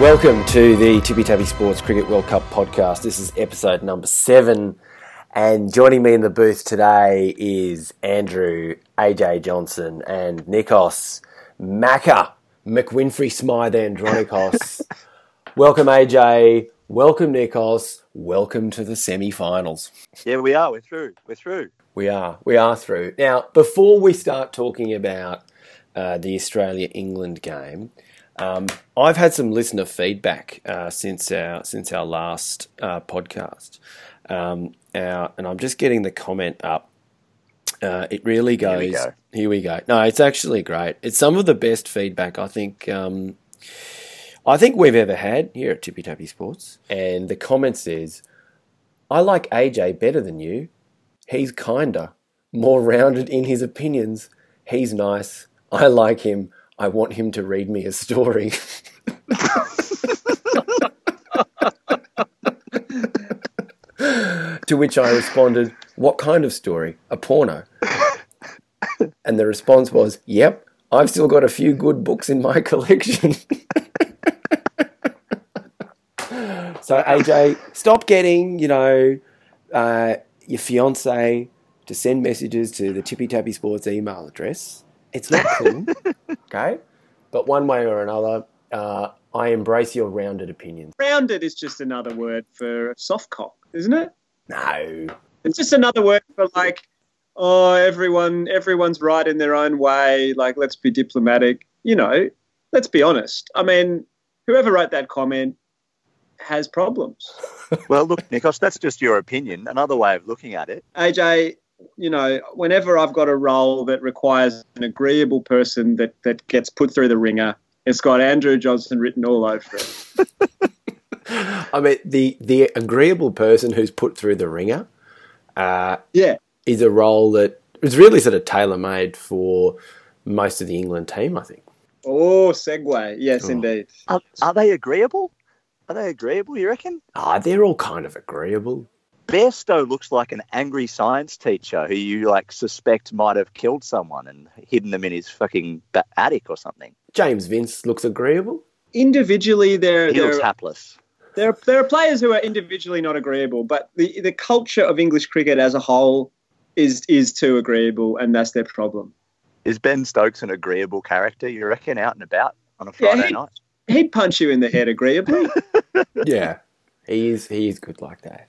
Welcome to the Tippy Tappy Sports Cricket World Cup podcast. This is episode number seven. And joining me in the booth today is Andrew, AJ Johnson, and Nikos Macca McWinfrey Smythe Andronikos. welcome, AJ. Welcome, Nikos. Welcome to the semi finals. Yeah, we are. We're through. We're through. We are. We are through. Now, before we start talking about uh, the Australia England game, um, I've had some listener feedback uh, since our since our last uh, podcast, um, our, and I'm just getting the comment up. Uh, it really goes. Here we, go. here we go. No, it's actually great. It's some of the best feedback I think. Um, I think we've ever had here at Tippy Tappy Sports. And the comment says, "I like AJ better than you. He's kinder, more rounded in his opinions. He's nice. I like him. I want him to read me a story." to which I responded, What kind of story? A porno. And the response was, Yep, I've still got a few good books in my collection. so, AJ, stop getting, you know, uh, your fiance to send messages to the Tippy Tappy Sports email address. It's not cool, okay? But one way or another, uh, I embrace your rounded opinions. Rounded is just another word for soft cock, isn't it? No. It's just another word for like, oh, everyone, everyone's right in their own way. Like, let's be diplomatic. You know, let's be honest. I mean, whoever wrote that comment has problems. well, look, Nikos, that's just your opinion. Another way of looking at it. AJ, you know, whenever I've got a role that requires an agreeable person that, that gets put through the ringer, it's got Andrew Johnson written all over it. I mean, the the agreeable person who's put through the ringer, uh, yeah, is a role that is really sort of tailor made for most of the England team. I think. Oh, segue. Yes, oh. indeed. Are, are, they agreeable? Are they agreeable? You reckon? Ah, they're all kind of agreeable. Bairstow looks like an angry science teacher who you like suspect might have killed someone and hidden them in his fucking attic or something. James Vince looks agreeable. Individually, they're he they're, looks hapless. There, there are players who are individually not agreeable, but the the culture of English cricket as a whole is is too agreeable, and that's their problem. Is Ben Stokes an agreeable character? You reckon out and about on a Friday yeah, he'd, night? He'd punch you in the head agreeably. yeah, he is. He is good like that.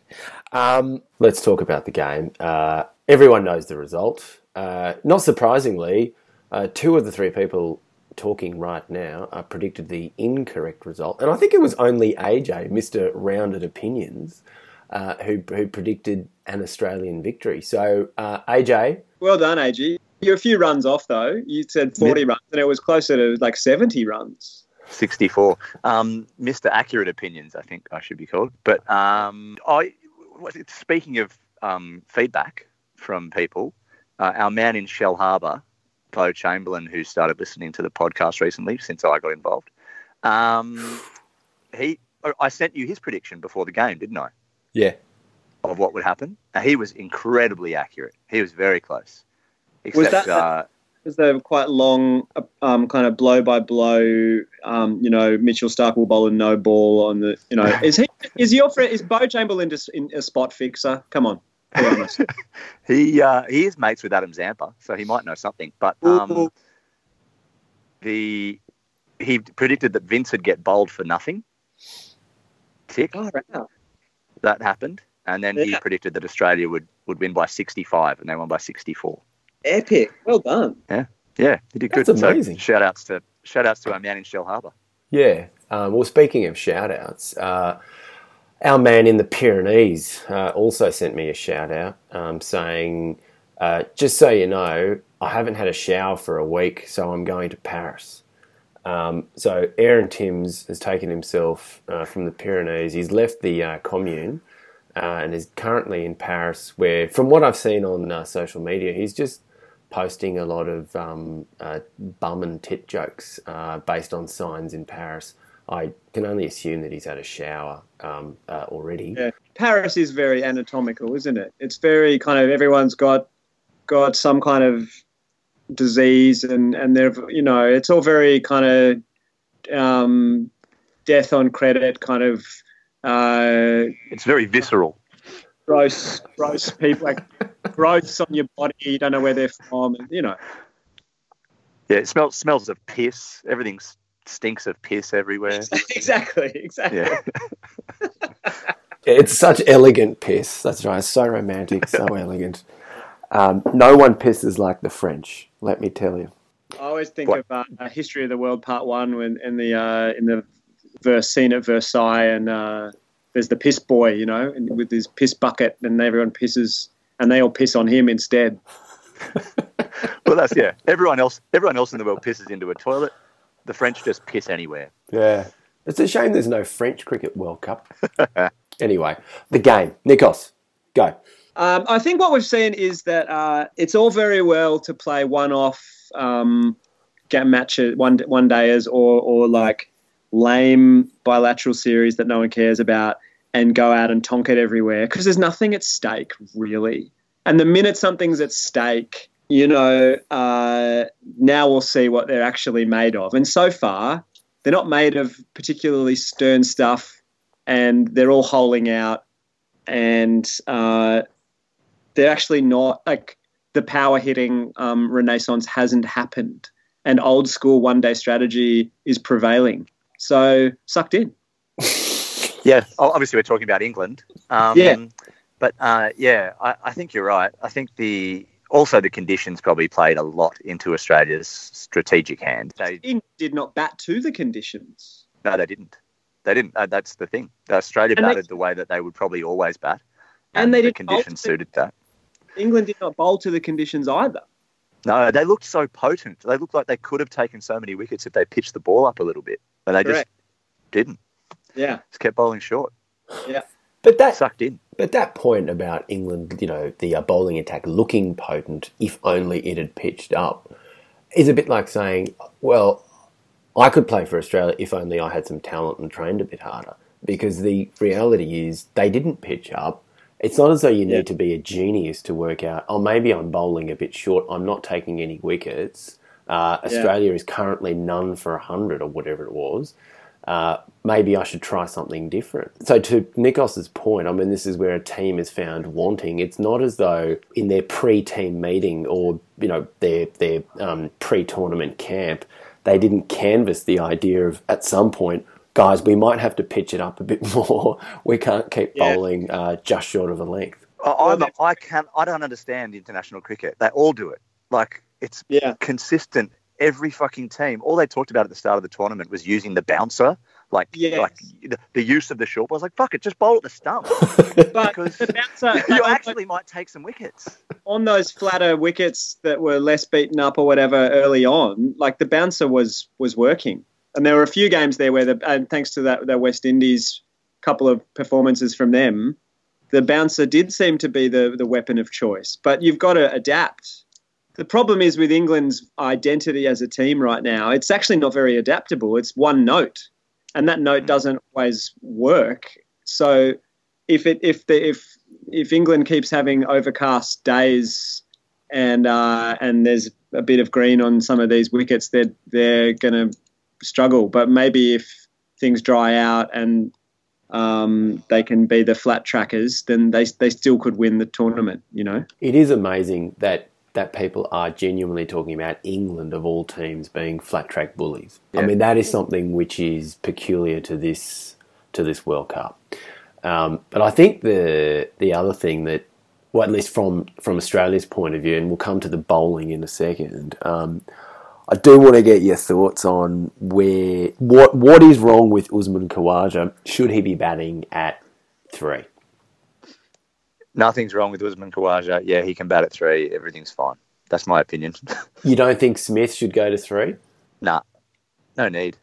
Um, let's talk about the game. Uh, everyone knows the result. Uh, not surprisingly, uh, two of the three people talking right now uh, predicted the incorrect result, and I think it was only AJ, Mister Rounded Opinions, uh, who who predicted an Australian victory. So uh, AJ, well done, AJ. You're a few runs off though. You said 40 runs, and it was closer to like 70 runs. 64. Um, Mr. Accurate Opinions, I think I should be called. But um, I, speaking of um, feedback from people, uh, our man in Shellharbour, Bo Chamberlain, who started listening to the podcast recently since I got involved. Um, he, I sent you his prediction before the game, didn't I? Yeah. Of what would happen. Now, he was incredibly accurate. He was very close. Except, was that uh, was the quite long, um, kind of blow by blow? Um, you know, Mitchell Starc will bowl a no ball on the. You know, is he is your friend is Bo Chamberlain just in a spot fixer? Come on. he uh, he is mates with Adam Zampa, so he might know something. But um, the he predicted that Vince would get bowled for nothing. Tick. Oh, wow. That happened, and then yeah. he predicted that Australia would would win by 65, and they won by 64. Epic. Well done. Yeah, yeah, he did That's good. amazing. So, shout outs to shout outs to our man in Shellharbour. Yeah. Um, well, speaking of shout outs, uh, our man in the Pyrenees uh, also sent me a shout out um, saying, uh, just so you know, I haven't had a shower for a week, so I'm going to Paris. Um, so Aaron Timms has taken himself uh, from the Pyrenees. He's left the uh, commune uh, and is currently in Paris, where, from what I've seen on uh, social media, he's just posting a lot of um, bum and tit jokes based on signs in Paris. I can only assume that he's had a shower um, uh, already. Yeah. Paris is very anatomical, isn't it? It's very kind of everyone's got got some kind of disease, and and they're you know it's all very kind of um, death on credit kind of uh, It's very visceral. Gross, gross people, like growths on your body. You don't know where they're from, and you know. Yeah, it smells smells of piss. Everything stinks of piss everywhere. exactly, exactly. Yeah. It's such elegant piss. That's right. So romantic, so elegant. Um, no one pisses like the French. Let me tell you. I always think What? of uh, History of the World Part One when in the uh, in the verse scene at Versailles, and uh, there's the piss boy, you know, and with his piss bucket, and everyone pisses, and they all piss on him instead. well, that's yeah. Everyone else, everyone else in the world pisses into a toilet. The French just piss anywhere. Yeah. It's a shame there's no French Cricket World Cup. anyway, the game. Nikos, go. Um, I think what we've seen is that uh, it's all very well to play one-off um, game matches, one one dayers, or or like lame bilateral series that no one cares about, and go out and tonk it everywhere because there's nothing at stake really. And the minute something's at stake, you know, uh, now we'll see what they're actually made of. And so far, they're not made of particularly stern stuff, and they're all holing out, and uh, they're actually not like the power hitting um, renaissance hasn't happened, and old school one day strategy is prevailing. So sucked in. Yeah, obviously we're talking about England. Um, Yeah. But uh, yeah, I, I think you're right. I think the also the conditions probably played a lot into Australia's strategic hand. They England did not bat to the conditions. no, they didn't. They didn't. Uh, that's the thing. Australia And they- batted the way that they would probably always bat, And they the didn't conditions suited that. England did not bowl to the conditions either. No, they looked so potent. They looked like they could have taken so many wickets if they pitched the ball up a little bit, but they Correct. just didn't. Yeah. Just kept bowling short, Yeah, But that sucked in. But that point about England, you know, the uh, bowling attack looking potent if only it had pitched up, is a bit like saying, well, I could play for Australia if only I had some talent and trained a bit harder. Because the reality is they didn't pitch up. It's not as though you need Yeah. to be a genius to work out, oh, maybe I'm bowling a bit short, I'm not taking any wickets. Uh, Australia is currently none for 100 or whatever it was uh, maybe I should try something different. So to Nikos's point, I mean, this is where a team is found wanting. It's not as though in their pre-team meeting or you know their their um, pre-tournament camp, they didn't canvass the idea of at some point. Guys, we might have to pitch it up a bit more. We can't keep Yeah. bowling uh, just short of a length. I, I'm, I can I don't understand international cricket. They all do it. Like it's Yeah. consistent. Every fucking team. All they talked about at the start of the tournament was using the bouncer, like Yes. like the, the use of the short. I was like, fuck it, just bowl at the stump But because the bouncer you actually might take some wickets. on those flatter wickets that were less beaten up or whatever early on, like the bouncer was was working. And there were a few games there where the and thanks to that the West Indies couple of performances from them, the bouncer did seem to be the the weapon of choice. But you've got to adapt. The problem is with England's identity as a team right now, it's actually not very adaptable. It's one note, and that note doesn't always work. So if it if the if if England keeps having overcast days and uh, and there's a bit of green on some of these wickets, they're they're going to struggle. But maybe if things dry out and um, they can be the flat trackers, then they they still could win the tournament. You know. It is amazing that that people are genuinely talking about England of all teams being flat track bullies. I mean that is something which is peculiar to this to this World Cup. Um, but I think the the other thing that, well, at least from from Australia's point of view, and we'll come to the bowling in a second. Um, I do want to get your thoughts on where what what is wrong with Usman Khawaja. Should he be batting at three? Nothing's wrong with Usman Khawaja. Yeah, he can bat at three. Everything's fine. That's my opinion. You don't think Smith should go to three? nah, no need.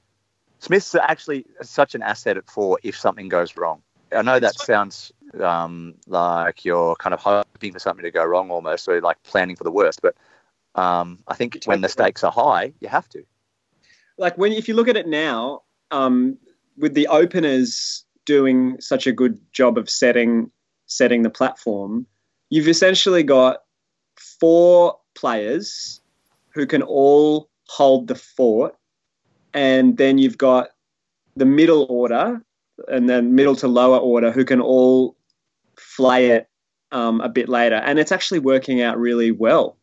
Smith's actually such an asset at four if something goes wrong. I know that sounds um, like you're kind of hoping for something to go wrong almost, or like planning for the worst. But um, I think when the stakes are high, you have to. like when if you look at it now, um, with the openers doing such a good job of setting setting the platform, you've essentially got four players who can all hold the fort, and then you've got the middle order and then middle to lower order who can all flay it um, a bit later, and it's actually working out really well.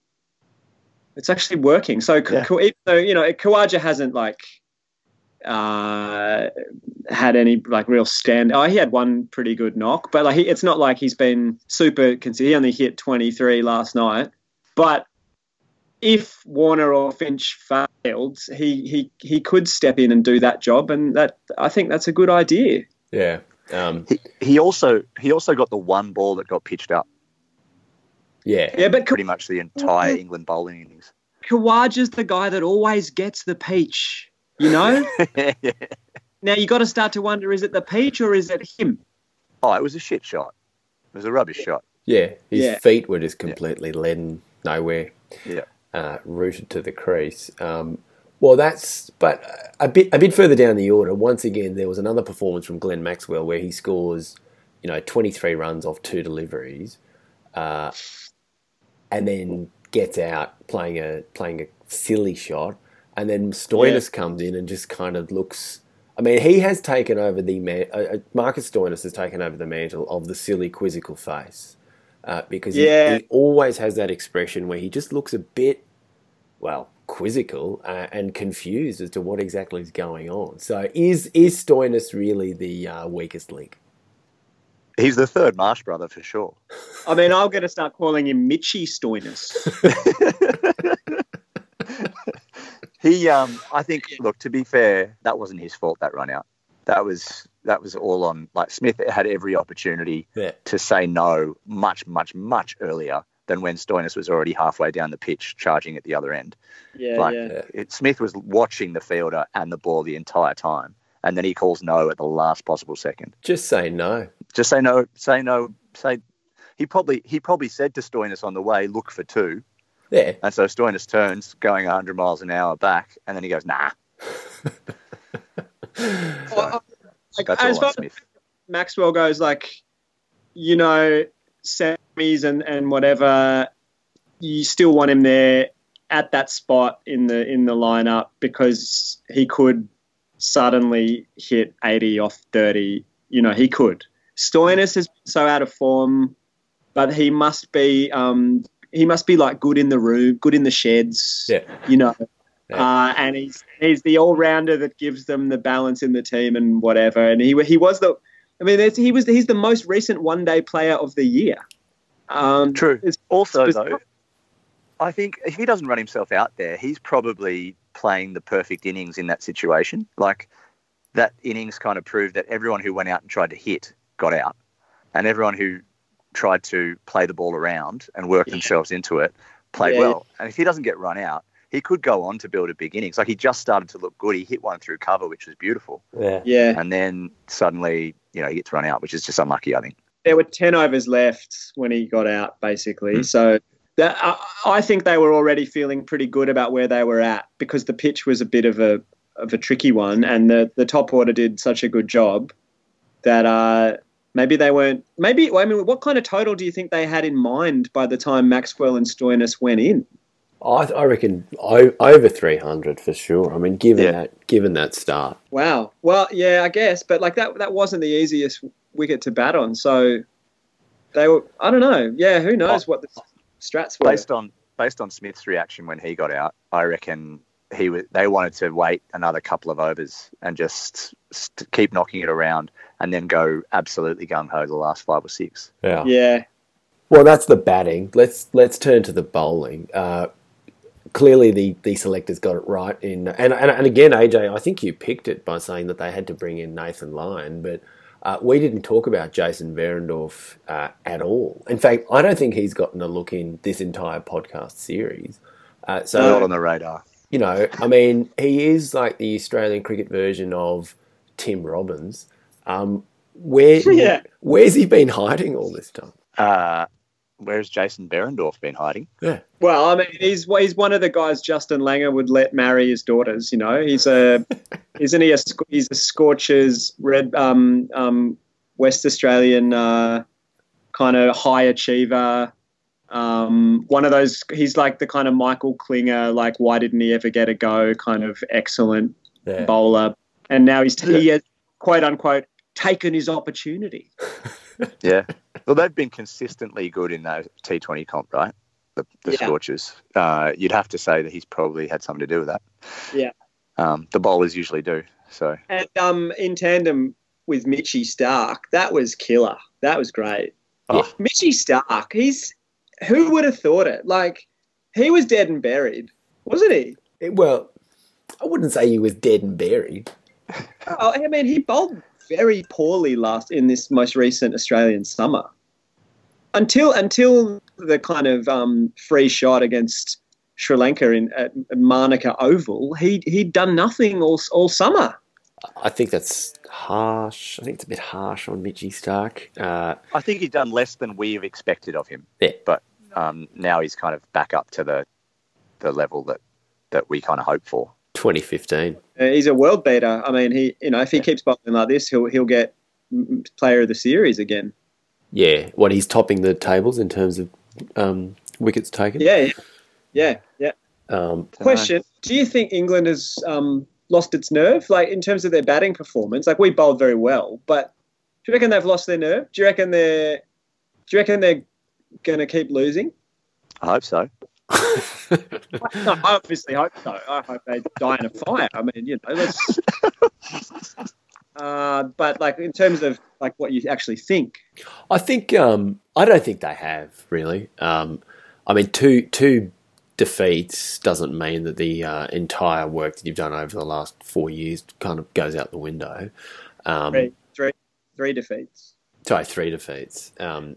It's actually working. So, Yeah. Even though you know Khawaja hasn't like uh, had any like real stand. Oh, he had one pretty good knock, but like he, it's not like he's been super. Consistent. He only hit twenty three last night, but if Warner or Finch failed, he he he could step in and do that job, and that I think that's a good idea. Yeah. Um, He, he also he also got the one ball that got pitched up yeah. Yeah, but Ka- pretty much the entire England bowling innings. Khawaja's the guy that always gets the peach. You know. yeah. now you got to start to wonder: is it the peach or is it him? Oh, it was a shit shot. It was a rubbish shot. Yeah. His Yeah. feet were just completely leaden, nowhere. Yeah. uh, rooted to the crease. Um, well, that's but a bit a bit further down the order. Once again, there was another performance from Glenn Maxwell where he scores, you know, twenty three runs off two deliveries, uh, and then gets out playing a playing a silly shot, and then Stoinis comes in and just kind of looks. I mean, he has taken over the man. Uh, uh, Marcus Stoinis has taken over the mantle of the silly quizzical face. Uh, because he- Yeah. he, always has that expression where he just looks a bit, well, quizzical uh, and confused as to what exactly is going on. So, is is Stoinis really the uh, weakest link? He's the third Marsh brother for sure. I mean, I'm going to start calling him Mitchy Stoinis. He, um, I think. Look, to be fair, that wasn't his fault. That run out. That was that was all on. Like Smith had every opportunity Yeah, to say no much, much, much earlier than when Stoinis was already halfway down the pitch, charging at the other end. Yeah, Like yeah. it, Smith was watching the fielder and the ball the entire time, and then he calls no at the last possible second. just say no. Just say no. Say no. Say. He probably he probably said to Stoinis on the way, "Look for two. Yeah, And so Stoinis turns, going 100 miles an hour back, and then he goes, "Nah." Well, like, That's as all far as Maxwell goes, like, you know, semis and, and whatever, you still want him there at that spot in the in the lineup because he could suddenly hit 80 off 30. You know, he could. Stoinis has been so out of form, but he must be um, he must be like good in the room, good in the sheds. Yeah. You know. Yeah. Uh, and he's he's the all rounder that gives them the balance in the team and whatever. And he he was the, I mean, it's, he was he's the most recent one day player of the year. Um, True. it's- Also, it's- though, I think if he doesn't run himself out there, he's probably playing the perfect innings in that situation. Like that innings kind of proved that everyone who went out and tried to hit got out, and everyone who tried to play the ball around and work Yeah. themselves into it played Yeah, well. And if he doesn't get run out, he could go on to build a big innings. Like he just started to look good. He hit one through cover, which was beautiful, yeah, yeah, and then suddenly, you know, he gets run out, which is just unlucky. I think. there were ten overs left when he got out, basically. Hmm. So that I, I think they were already feeling pretty good about where they were at because the pitch was a bit of a of a tricky one, and the the top order did such a good job that uh, maybe they weren't. Maybe well, I mean, what kind of total do you think they had in mind by the time Maxwell and Stoinis went in? I, I reckon o- over three hundred for sure. I mean, given Yeah. that given that start, Wow. Well, yeah, I guess, but like that that wasn't the easiest wicket to bat on. So they were. I don't know. Yeah, who knows oh. what the strats were? based on based on Smith's reaction when he got out, I reckon he was. They wanted to wait another couple of overs and just st- keep knocking it around, and then go absolutely gung ho the last five or six. yeah. Yeah. Well, that's the batting. Let's let's turn to the bowling. Uh, clearly, the, the selectors got it right in, and, and and again, AJ, I think you picked it by saying that they had to bring in Nathan Lyon, but uh, we didn't talk about Jason Behrendorff uh, at all. In fact, I don't think he's gotten a look in this entire podcast series. Uh, so Not on the radar. you know, I mean, he is like the Australian cricket version of Tim Robbins. Um, where Yeah. where's he been hiding all this time? Uh, where's Jason Behrendorff been hiding? Yeah. Well, I mean, he's he's one of the guys Justin Langer would let marry his daughters. You know, he's a isn't he a he's a Scorchers red um um West Australian uh, kind of high achiever. Um, one of those. He's like the kind of Michael Klinger. Like, why didn't he ever get a go? Kind of excellent Yeah. bowler. And now he's he has quote unquote taken his opportunity. Yeah. Well, they've been consistently good in those T20 comp, right? The, the Yeah. Scorchers. Uh, you'd have to say that he's probably had something to do with that. Yeah. Um, the bowlers usually do. So And um, in tandem with Mitchy Starc, that was killer. That was great. Oh. Mitchy Starc, he's who would have thought it? Like he was dead and buried, wasn't he? It- well, I wouldn't say he was dead and buried. Oh, I mean, he bowled very poorly last in this most recent Australian summer. Until until the kind of um, free shot against Sri Lanka in at Manuka Oval, he he'd done nothing all all summer. I think that's harsh. I think it's a bit harsh on Mitchy Starc. Uh, I think he's done less than we've expected of him. Yeah. But um, now he's kind of back up to the the level that, that we kind of hope for. 2015. Uh, he's a world beater. I mean, he you know if he keeps bowling like this, he'll he'll get player of the series again. Yeah, what he's topping the tables in terms of um, wickets taken. Yeah, yeah, yeah. Um, Question: Do you think England has um, lost its nerve, like in terms of their batting performance? Like we bowled very well, but do you reckon they've lost their nerve? Do you reckon they're Do you reckon they're going to keep losing? I hope so. No, I obviously hope so. I hope they die in a fire. I mean, you know. Uh, but like in terms of like what you actually think, I think um, I don't think they have really. Um, I mean, two two defeats doesn't mean that the uh, entire work that you've done over the last four years kind of goes out the window. Um, three, three, three defeats. sorry, three defeats. Um,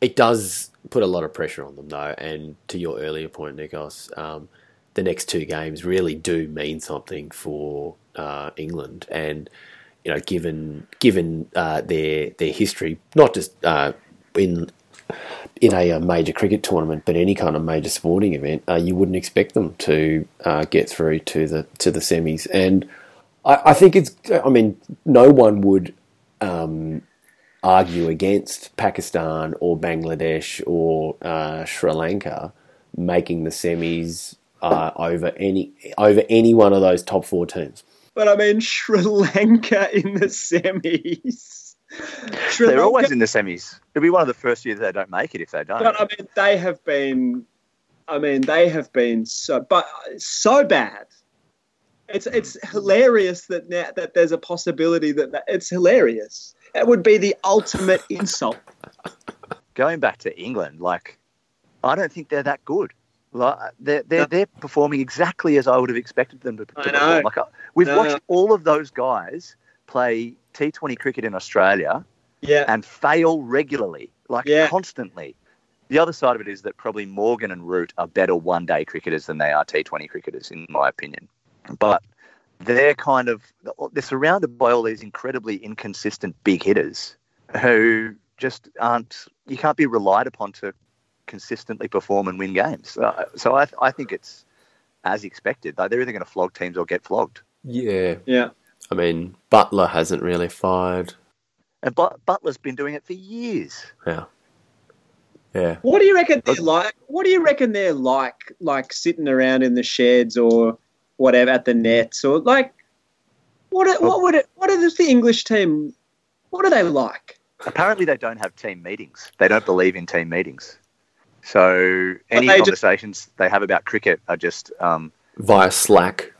it does put a lot of pressure on them, though. And to your earlier point, Nikos, um, the next two games really do mean something for uh, England. And you know, given given uh, their their history, not just uh, in in a, uh major cricket tournament, but any kind of major sporting event, uh, you wouldn't expect them to uh, get through to the to the semis. And I, I think it's. I mean, no one would. Um, argue against Pakistan or Bangladesh or uh, Sri Lanka making the semis uh, over any over any one of those top four teams. But I mean, Sri Lanka in the semis. Sri They're Lanka- always in the semis. It'll be one of the first years they don't make it if they don't. But I mean, they have been. I mean, they have been so, but so bad. It's it's hilarious that now that there's a possibility that, that it's hilarious. It would be the ultimate insult. Going back to England, like I don't think they're that good. Like they're they're, No. they're performing exactly as I would have expected them to, to I perform. Like we've No. watched all of those guys play T20 cricket in Australia Yeah, and fail regularly, like Yeah. constantly. The other side of it is that probably Morgan and Root are better one day cricketers than they are T20 cricketers, in my opinion. But they're kind of they're surrounded by all these incredibly inconsistent big hitters who just aren't you can't be relied upon to consistently perform and win games. Uh, so I, I think it's as expected. Like They're either going to flog teams or get flogged. Yeah, yeah. I mean Buttler hasn't really fired. And but Buttler's been doing it for years. Yeah, yeah. What do you reckon they're like? What do you reckon they're like? Like sitting around in the sheds or whatever at the nets or like what? are- What would it? What is the English team? What are they like? Apparently, they don't have team meetings. They don't believe in team meetings. So any they just- conversations they have about cricket are just um, Via Slack.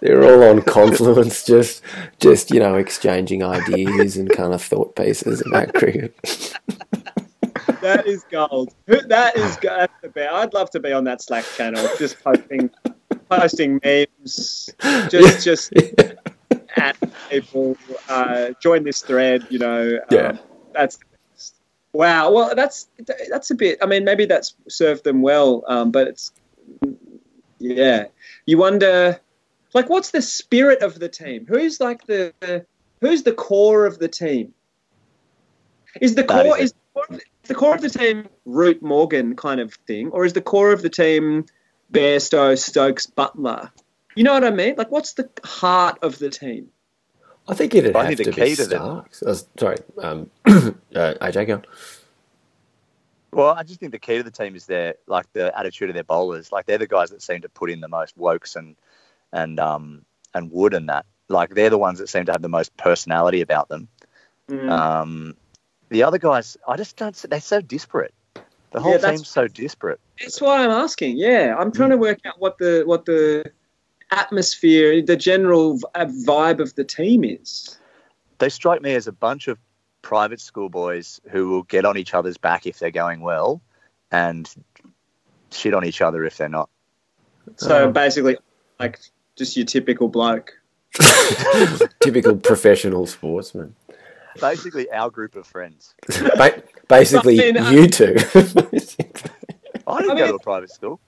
They're all on Confluence, just just you know exchanging ideas and kind of thought pieces about cricket. That is gold. That is that's the best. I'd love to be on that Slack channel, just posting, posting memes, just just at people. Uh, join this thread. You know. Um, Yeah. That's wow. Well, that's that's a bit. I mean, maybe that's served them well, um, but it's yeah. You wonder, like, what's the spirit of the team? Who's like the who's the core of the team? Is the That core is is the core of the- is the core of the team Root Morgan kind of thing, or is the core of the team Bairstow, Stokes, Buttler? You know what I mean? Like, what's the heart of the team? I think it'd I have think the to key be to them- Starks. Uh, sorry, um, uh, AJ, go. on. Well, I just think the key to the team is their like the attitude of their bowlers. Like they're the guys that seem to put in the most Woakes and and um and wood and that. Like they're the ones that seem to have the most personality about them. Mm. Um, the other guys, I just don't. They're so disparate. The whole Yeah, team's so disparate. That's why I'm asking. Yeah, I'm trying to work out what the what the atmosphere, the general uh, vibe of the team is. They strike me as a bunch of private school boys who will get on each other's back if they're going well, and shit on each other if they're not. So Oh. basically, like just your typical bloke. Typical professional sportsman. Basically, our group of friends. Ba- basically, I mean, you two. I didn't I go to a private school.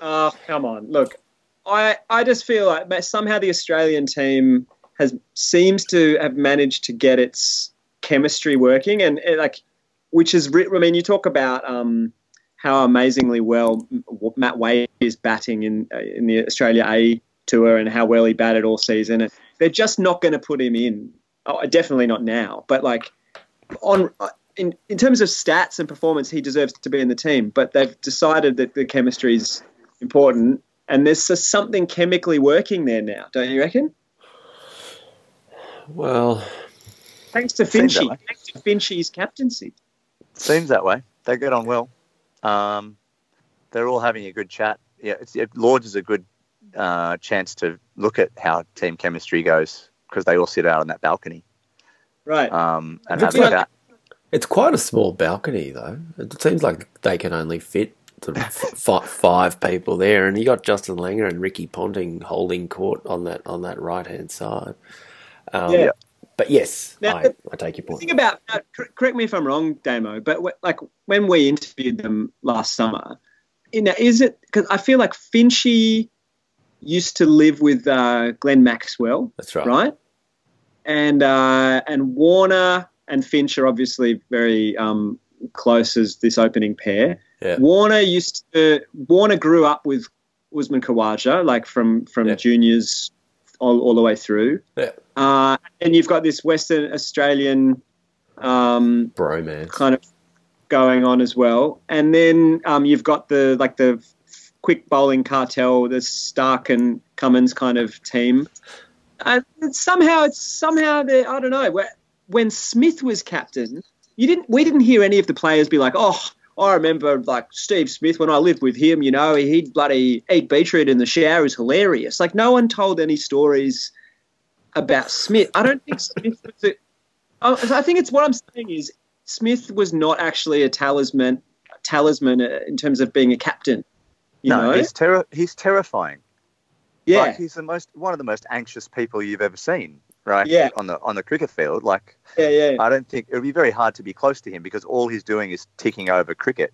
Oh, come on. Look, I I just feel like somehow the Australian team has seems to have managed to get its chemistry working, and, and like, which is re- I mean, you talk about um, how amazingly well Matt Wade is batting in uh, in the Australia A tour, and how well he batted all season. And they're just not going to put him in. Oh, definitely not now. But like on. uh, In, in terms of stats and performance, he deserves to be in the team. But they've decided that the chemistry is important, and there's just something chemically working there now, don't you reckon? well, Thanks to Seems that Finchy, thanks to Finchy's captaincy. Seems that way. They get on well. Um, they're all having a good chat. Yeah, it's, it, Lords is a good uh, chance to look at how team chemistry goes because they all sit out on that balcony Right. um, and Looks have like- chat. it's quite a small balcony, though. It seems like they can only fit sort of f- f- five people there, and you got Justin Langer and Ricky Ponting holding court on that on that right hand side. Um, Yeah. But yes, Now, I, I take your The point. Think about, uh, correct me if I'm wrong, Damo, but wh- like when we interviewed them last summer, you know, is it because I feel like Finchy used to live with uh, Glenn Maxwell, That's right. right? And uh, and Warner and Finch are obviously very um, close as this opening pair. Yeah. Warner used to Warner grew up with Usman Khawaja, like from from Yeah. juniors all, all the way through. Yeah. Uh, and you've got this Western Australian um, Bromance. kind of going on as well. And then um, you've got the like the quick bowling cartel, the Starc and Cummins kind of team. And somehow it's somehow they I don't know. When Smith was captain, you didn't we didn't hear any of the players be like, oh. I remember like Steve Smith when I lived with him. You know, he'd bloody eat beetroot in the shower. It was hilarious. Like no one told any stories about Smith. I don't think Smith was. A, I think it's what I'm saying is Smith was not actually a talisman talisman uh, in terms of being a captain. You no, know? he's terror. He's terrifying. Yeah, Like he's the most one of the most anxious people you've ever seen. Right. Yeah. On the on the cricket field, like yeah, yeah, I don't think it would be very hard to be close to him because all he's doing is ticking over cricket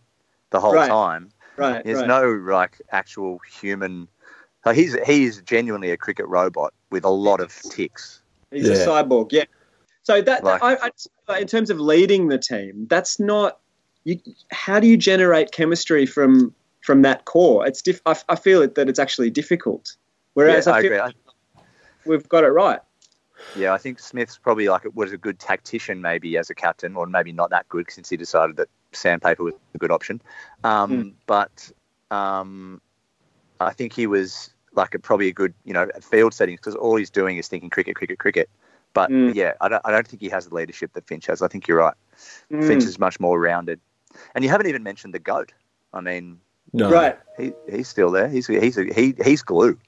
the whole Right. time. right, There's right. no like actual human. Like, he's he's genuinely a cricket robot with a lot of ticks. He's a cyborg. Yeah. So that, Like- I, I in terms of leading the team, that's not. You, how do you generate chemistry from from that core? It's diff, I, I feel it, that it's actually difficult. Whereas yeah, I, I agree. I, we've got it right. yeah, I think Smith's probably like was a good tactician maybe as a captain, or maybe not that good since he decided that sandpaper was a good option. Um, Hmm. But um, I think he was like a, probably a good you know at field settings because all he's doing is thinking cricket, cricket, cricket. But Mm. yeah, I don't, I don't think he has the leadership that Finch has. I think you're right. Mm. Finch is much more rounded. And you haven't even mentioned the goat. I mean, No. Right. he, he's still there. He's he's he, he's glue.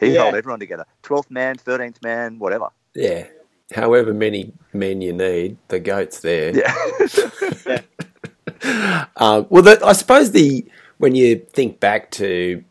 He Yeah. held everyone together. Twelfth man, thirteenth man, whatever. Yeah. However many men you need, the goat's there. Yeah, Um, well, the, I suppose the when you think back to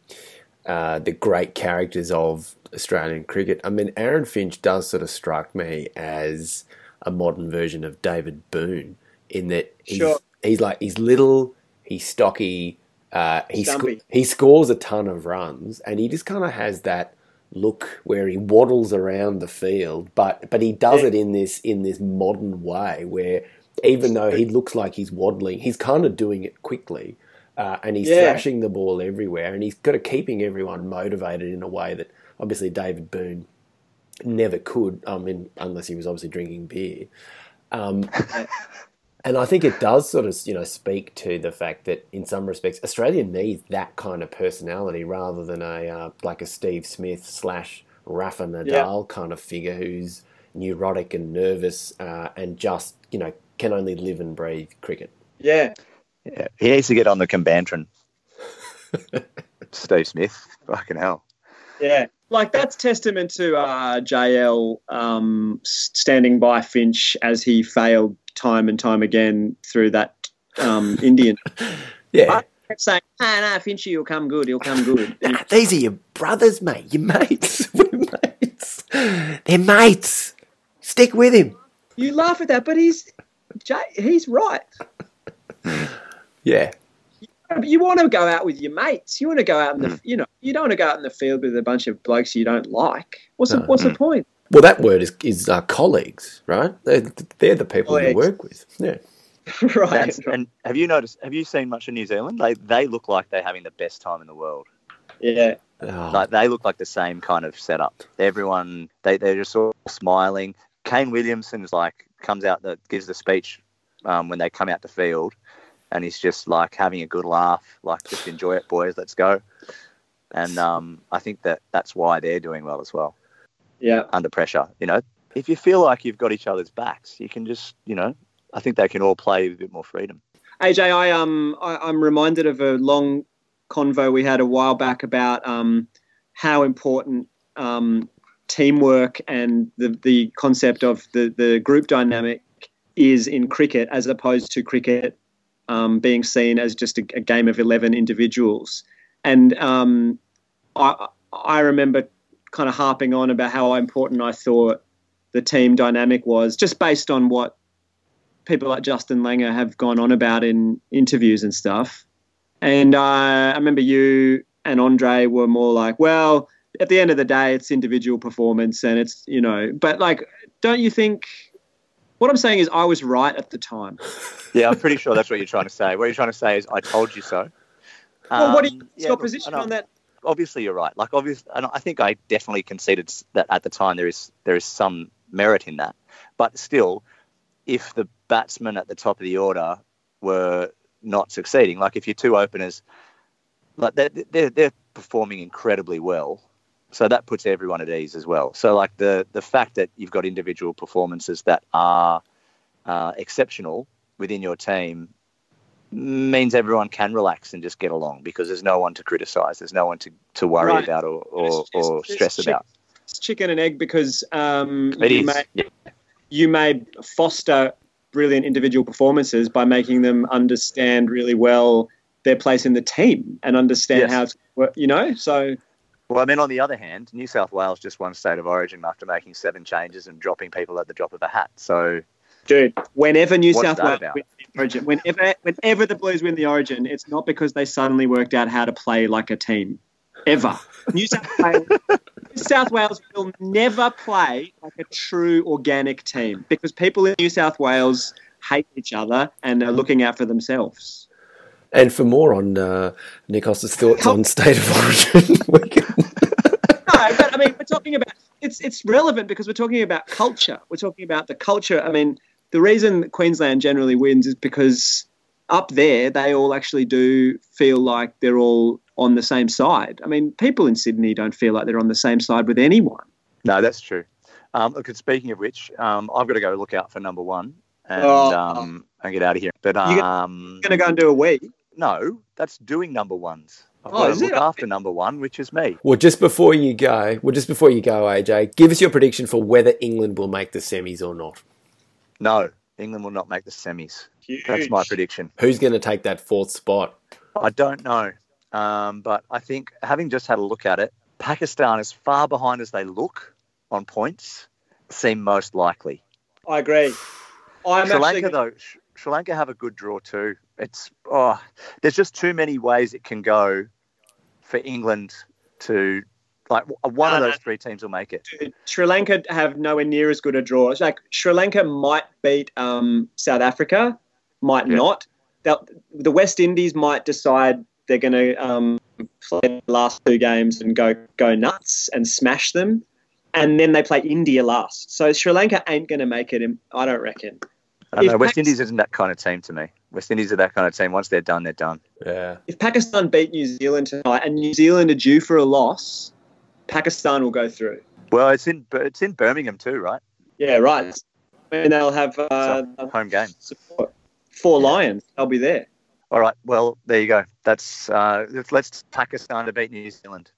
uh, the great characters of Australian cricket, I mean, Aaron Finch does sort of strike me as a modern version of David Boon in that he's, Sure. he's like he's little, he's stocky, uh, he sc- he scores a ton of runs, and he just kind of has that look where he waddles around the field, but but he does Yeah. it in this in this modern way where even though he looks like he's waddling, he's kind of doing it quickly. Uh, and he's Yeah. thrashing the ball everywhere, and he's got of keeping everyone motivated in a way that obviously David Boon never could. I mean, unless he was obviously drinking beer. Um, And I think it does sort of, you know, speak to the fact that in some respects Australia needs that kind of personality rather than a uh, like a Steve Smith slash Rafa Nadal Yeah. kind of figure who's neurotic and nervous uh, and just, you know, can only live and breathe cricket. Yeah. Yeah, he needs to get on the Combantrin. Steve Smith, fucking hell. Yeah, like that's testament to uh, JL um, standing by Finch as he failed time and time again through that um, Indian. Yeah. I kept saying, "Ah, no, Finchy, you'll come good. He'll come good." Nah, these are your brothers, mate. Your mates. We're mates. They're mates. Stick with him. you laugh at that, but he's Jay, he's right. Yeah. You want to go out with your mates. You want to go out in the, you know, you don't want to go out in the field with a bunch of blokes you don't like. What's the, No. what's the point? Well, that word is is uh, colleagues, right? They're, they're the people you Colleagues. work with. Yeah. right. That's, and have you noticed? Have you seen much of New Zealand? They they look like they're having the best time in the world. Yeah. Oh, Like they look like the same kind of setup. Everyone they they're just all smiling. Kane Williamson's like comes out that gives the speech um, when they come out the field, and he's just like having a good laugh, like just enjoy it, boys, let's go. And um, I think that that's why they're doing well as well Yeah. under pressure. You know, if you feel like you've got each other's backs, you can just you know, I think they can all play with a bit more freedom. AJ, I um I, I'm reminded of a long convo we had a while back about um how important um teamwork and the the concept of the the group dynamic is in cricket as opposed to cricket um, being seen as just a, a game of 11 individuals and um, I I remember kind of harping on about how important I thought the team dynamic was just based on what people like Justin Langer have gone on about in interviews and stuff. And uh, I remember you and Andre were more like, well, at the end of the day, it's individual performance and it's, you know, but like, don't you think? What I'm saying is, I was right at the time. Yeah, I'm pretty sure that's what you're trying to say. What you're trying to say is, I told you so. well, what is Um, your yeah, look, position on that? Obviously, you're right. Like, obviously, and I think I definitely conceded that at the time there is there is some merit in that. But still, if the batsmen at the top of the order were not succeeding, like if your two openers, like they're they're, they're performing incredibly well, so that puts everyone at ease as well. So, like the the fact that you've got individual performances that are uh, exceptional within your team means everyone can relax and just get along because there's no one to criticize, there's no one to, to worry Right. about or, or, It's or it's stress chick- about. It's chicken and egg because um, you may Yeah. you may foster brilliant individual performances by making them understand really well their place in the team and understand Yes. how it's wo- you know so Well, I mean, on the other hand, New South Wales just won State of Origin after making seven changes and dropping people at the drop of a hat. So, dude whenever new What's south wales about? win the origin whenever whenever the blues win the origin it's not because they suddenly worked out how to play like a team ever new south wales New South Wales will never play like a true organic team because people in New South Wales hate each other and are looking out for themselves. And for more on uh, Nikos's thoughts on state of origin, we can- no, but I mean, we're talking about it's it's relevant because we're talking about culture. We're talking about the culture. I mean, the reason Queensland generally wins is because up there they all actually do feel like they're all on the same side. I mean, people in Sydney don't feel like they're on the same side with anyone. no, that's true. Um, look, speaking of which, um, I've got to go look out for number one and, Oh. um, and get out of here. But You um, I'm going to go and do a wee. no, that's doing number ones. I've Oh, got to look it? after number one, which is me. well, just before you go, well, just before you go, AJ, give us your prediction for whether England will make the semis or not. No, England will not make the semis. That's my prediction. Who's going to take that fourth spot? I don't know. Um, but I think having just had a look at it, Pakistan, as far behind as they look on points, seem most likely. I agree. I'm Sri actually Lanka, though, Sh- Sri Lanka have a good draw too. It's oh, there's just too many ways it can go for England to like w- one of those no. three teams will make it. Sri Lanka have nowhere near as good a draw. It's like Sri Lanka might beat um, South Africa, might Yeah. not. They'll- The West Indies might decide they're going to um, play the last two games and go go nuts and smash them, and then they play India last. So Sri Lanka ain't going to make it. In, I don't reckon. I don't know. West Pac- Indies isn't that kind of team to me. West Indies are that kind of team. Once they're done, they're done. Yeah. If Pakistan beat New Zealand tonight and New Zealand are due for a loss, Pakistan will go through. Well, it's in it's in Birmingham too, right? Yeah, right. And they'll have uh, So, home game. support. Four Lions. They'll be there. All right. Well, there you go. That's uh, let's Pakistan to beat New Zealand.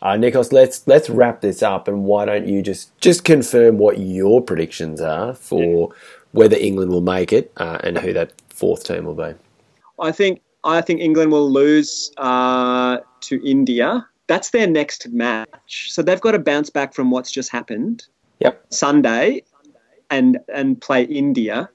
Uh, Nikos, let's let's wrap this up, and why don't you just just confirm what your predictions are for whether England will make it uh, and who that fourth team will be? I think I think England will lose uh, to India. That's their next match, so they've got to bounce back from what's just happened. Yep. Sunday, and and play India,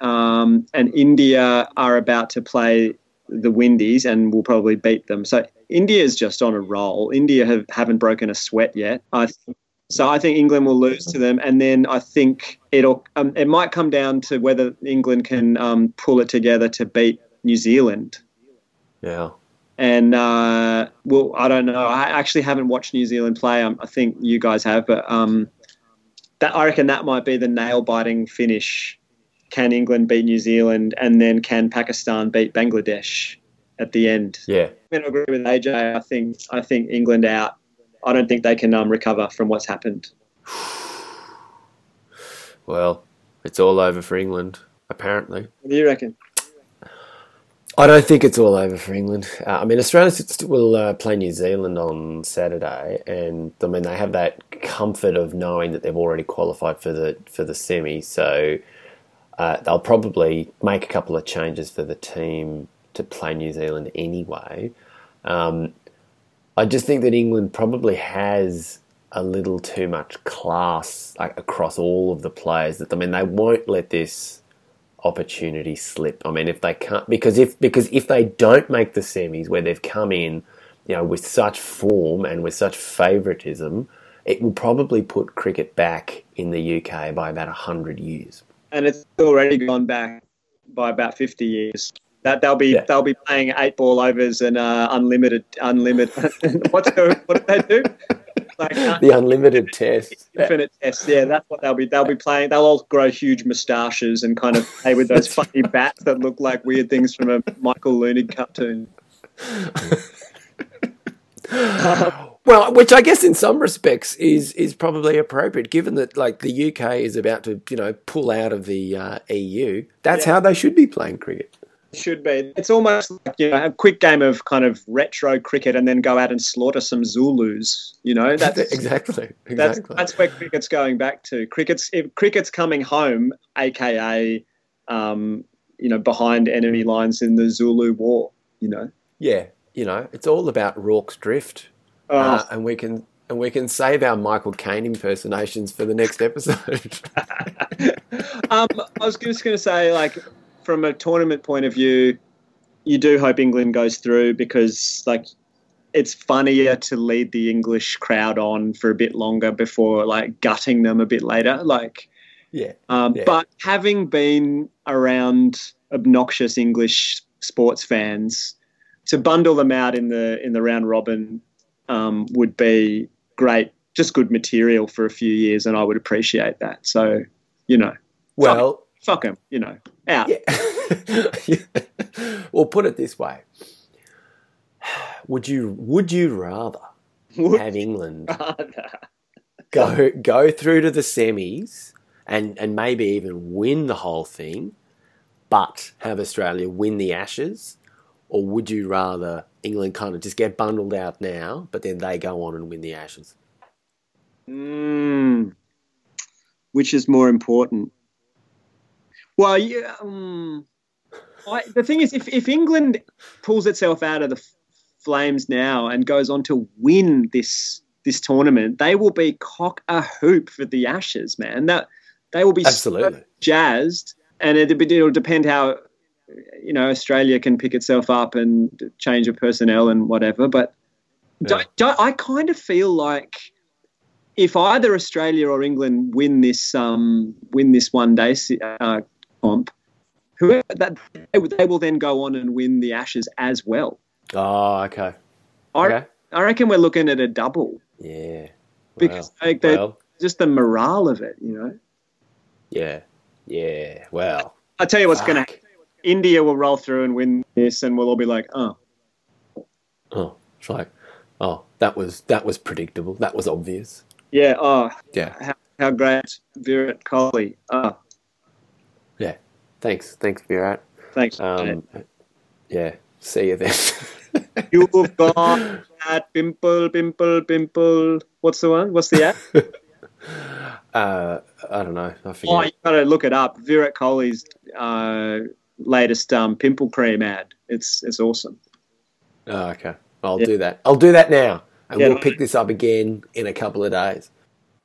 um, and India are about to play the Windies and will probably beat them. So India is just on a roll. India have, haven't broken a sweat yet. I th- so I think England will lose to them, and then I think it'll um, it might come down to whether England can um, pull it together to beat New Zealand. Yeah. And uh, well, I don't know. I actually haven't watched New Zealand play. Um, I think you guys have, but um, that I reckon that might be the nail biting finish. Can England beat New Zealand, and then can Pakistan beat Bangladesh at the end? Yeah. I'm going to agree with AJ. I think I think England out. I don't think they can um, recover from what's happened. Well, it's all over for England, apparently. What do you reckon? I don't think it's all over for England. Uh, I mean, Australia will uh, play New Zealand on Saturday, and I mean they have that comfort of knowing that they've already qualified for the for the semi. So uh, they'll probably make a couple of changes for the team to play New Zealand anyway. Um, I just think that England probably has a little too much class like, across all of the players. That I mean, they won't let this opportunity slip. I mean, if they can't, because if because if they don't make the semis where they've come in, you know, with such form and with such favouritism, it will probably put cricket back in the UK by about hundred years. And it's already gone back by about fifty years. That they'll be Yeah. they'll be playing eight ball overs and uh, unlimited unlimited. What's the, what do they do? Like uh, The unlimited test. infinite tests. Yeah, that's what they'll be. They'll be playing. They'll all grow huge moustaches and kind of play with those funny bats that look like weird things from a Michael Leunig cartoon. Well, which I guess in some respects is is probably appropriate, given that like the UK is about to you know pull out of the uh, EU. That's Yeah. how they should be playing cricket. Should be. It's almost like you know a quick game of kind of retro cricket and then go out and slaughter some Zulus. You know that's exactly, That's exactly. that's where cricket's going back to. Cricket's if cricket's coming home, aka, um, you know, behind enemy lines in the Zulu War. You know, yeah, you know, it's all about Rorke's Drift, oh, uh, and we can and we can save our Michael Caine impersonations for the next episode. um, I was just going to say, like, from a tournament point of view, you do hope England goes through because, like, it's funnier to lead the English crowd on for a bit longer before, like, gutting them a bit later. Like, yeah, Um, Yeah. But having been around obnoxious English sports fans, to bundle them out in the in the round robin um, would be great. Just good material for a few years, and I would appreciate that. So, you know, well, fuck them. You know, out. yeah. well, put it this way: Would you would you rather have England go go through to the semis and and maybe even win the whole thing, but have Australia win the Ashes, or would you rather England kind of just get bundled out now, but then they go on and win the Ashes? Mm. Which is more important? Well, yeah. Um, I, the thing is, if, if England pulls itself out of the flames now and goes on to win this this tournament, they will be cock a hoop for the Ashes, man. That they will be so Absolutely. jazzed, and it, it'll depend how you know Australia can pick itself up and change of personnel and whatever. But Yeah. don't, don't, I kind of feel like if either Australia or England win this um, win this one day uh, comp, whoever that they, they will then go on and win the Ashes as well. Oh, okay. I, Okay. I reckon we're looking at a double Yeah. because like, the, well, just the morale of it, you know. yeah. Yeah. Well, I tell you what's going to happen. India will roll through and win this, and we'll all be like, oh, Oh, it's like, oh, that was that was predictable. That was obvious. yeah, oh, Yeah, how, how great Virat Kohli. Oh. Thanks, thanks, Virat. thanks. Um, yeah. See you then. You've got that pimple, pimple, pimple. What's the one? What's the app? uh, I don't know. I forget. Oh, you got to look it up. Virat Kohli's uh, latest um, pimple cream ad. It's it's awesome. Oh, okay. I'll Yeah. do that. I'll do that now, and Yeah. we'll pick this up again in a couple of days.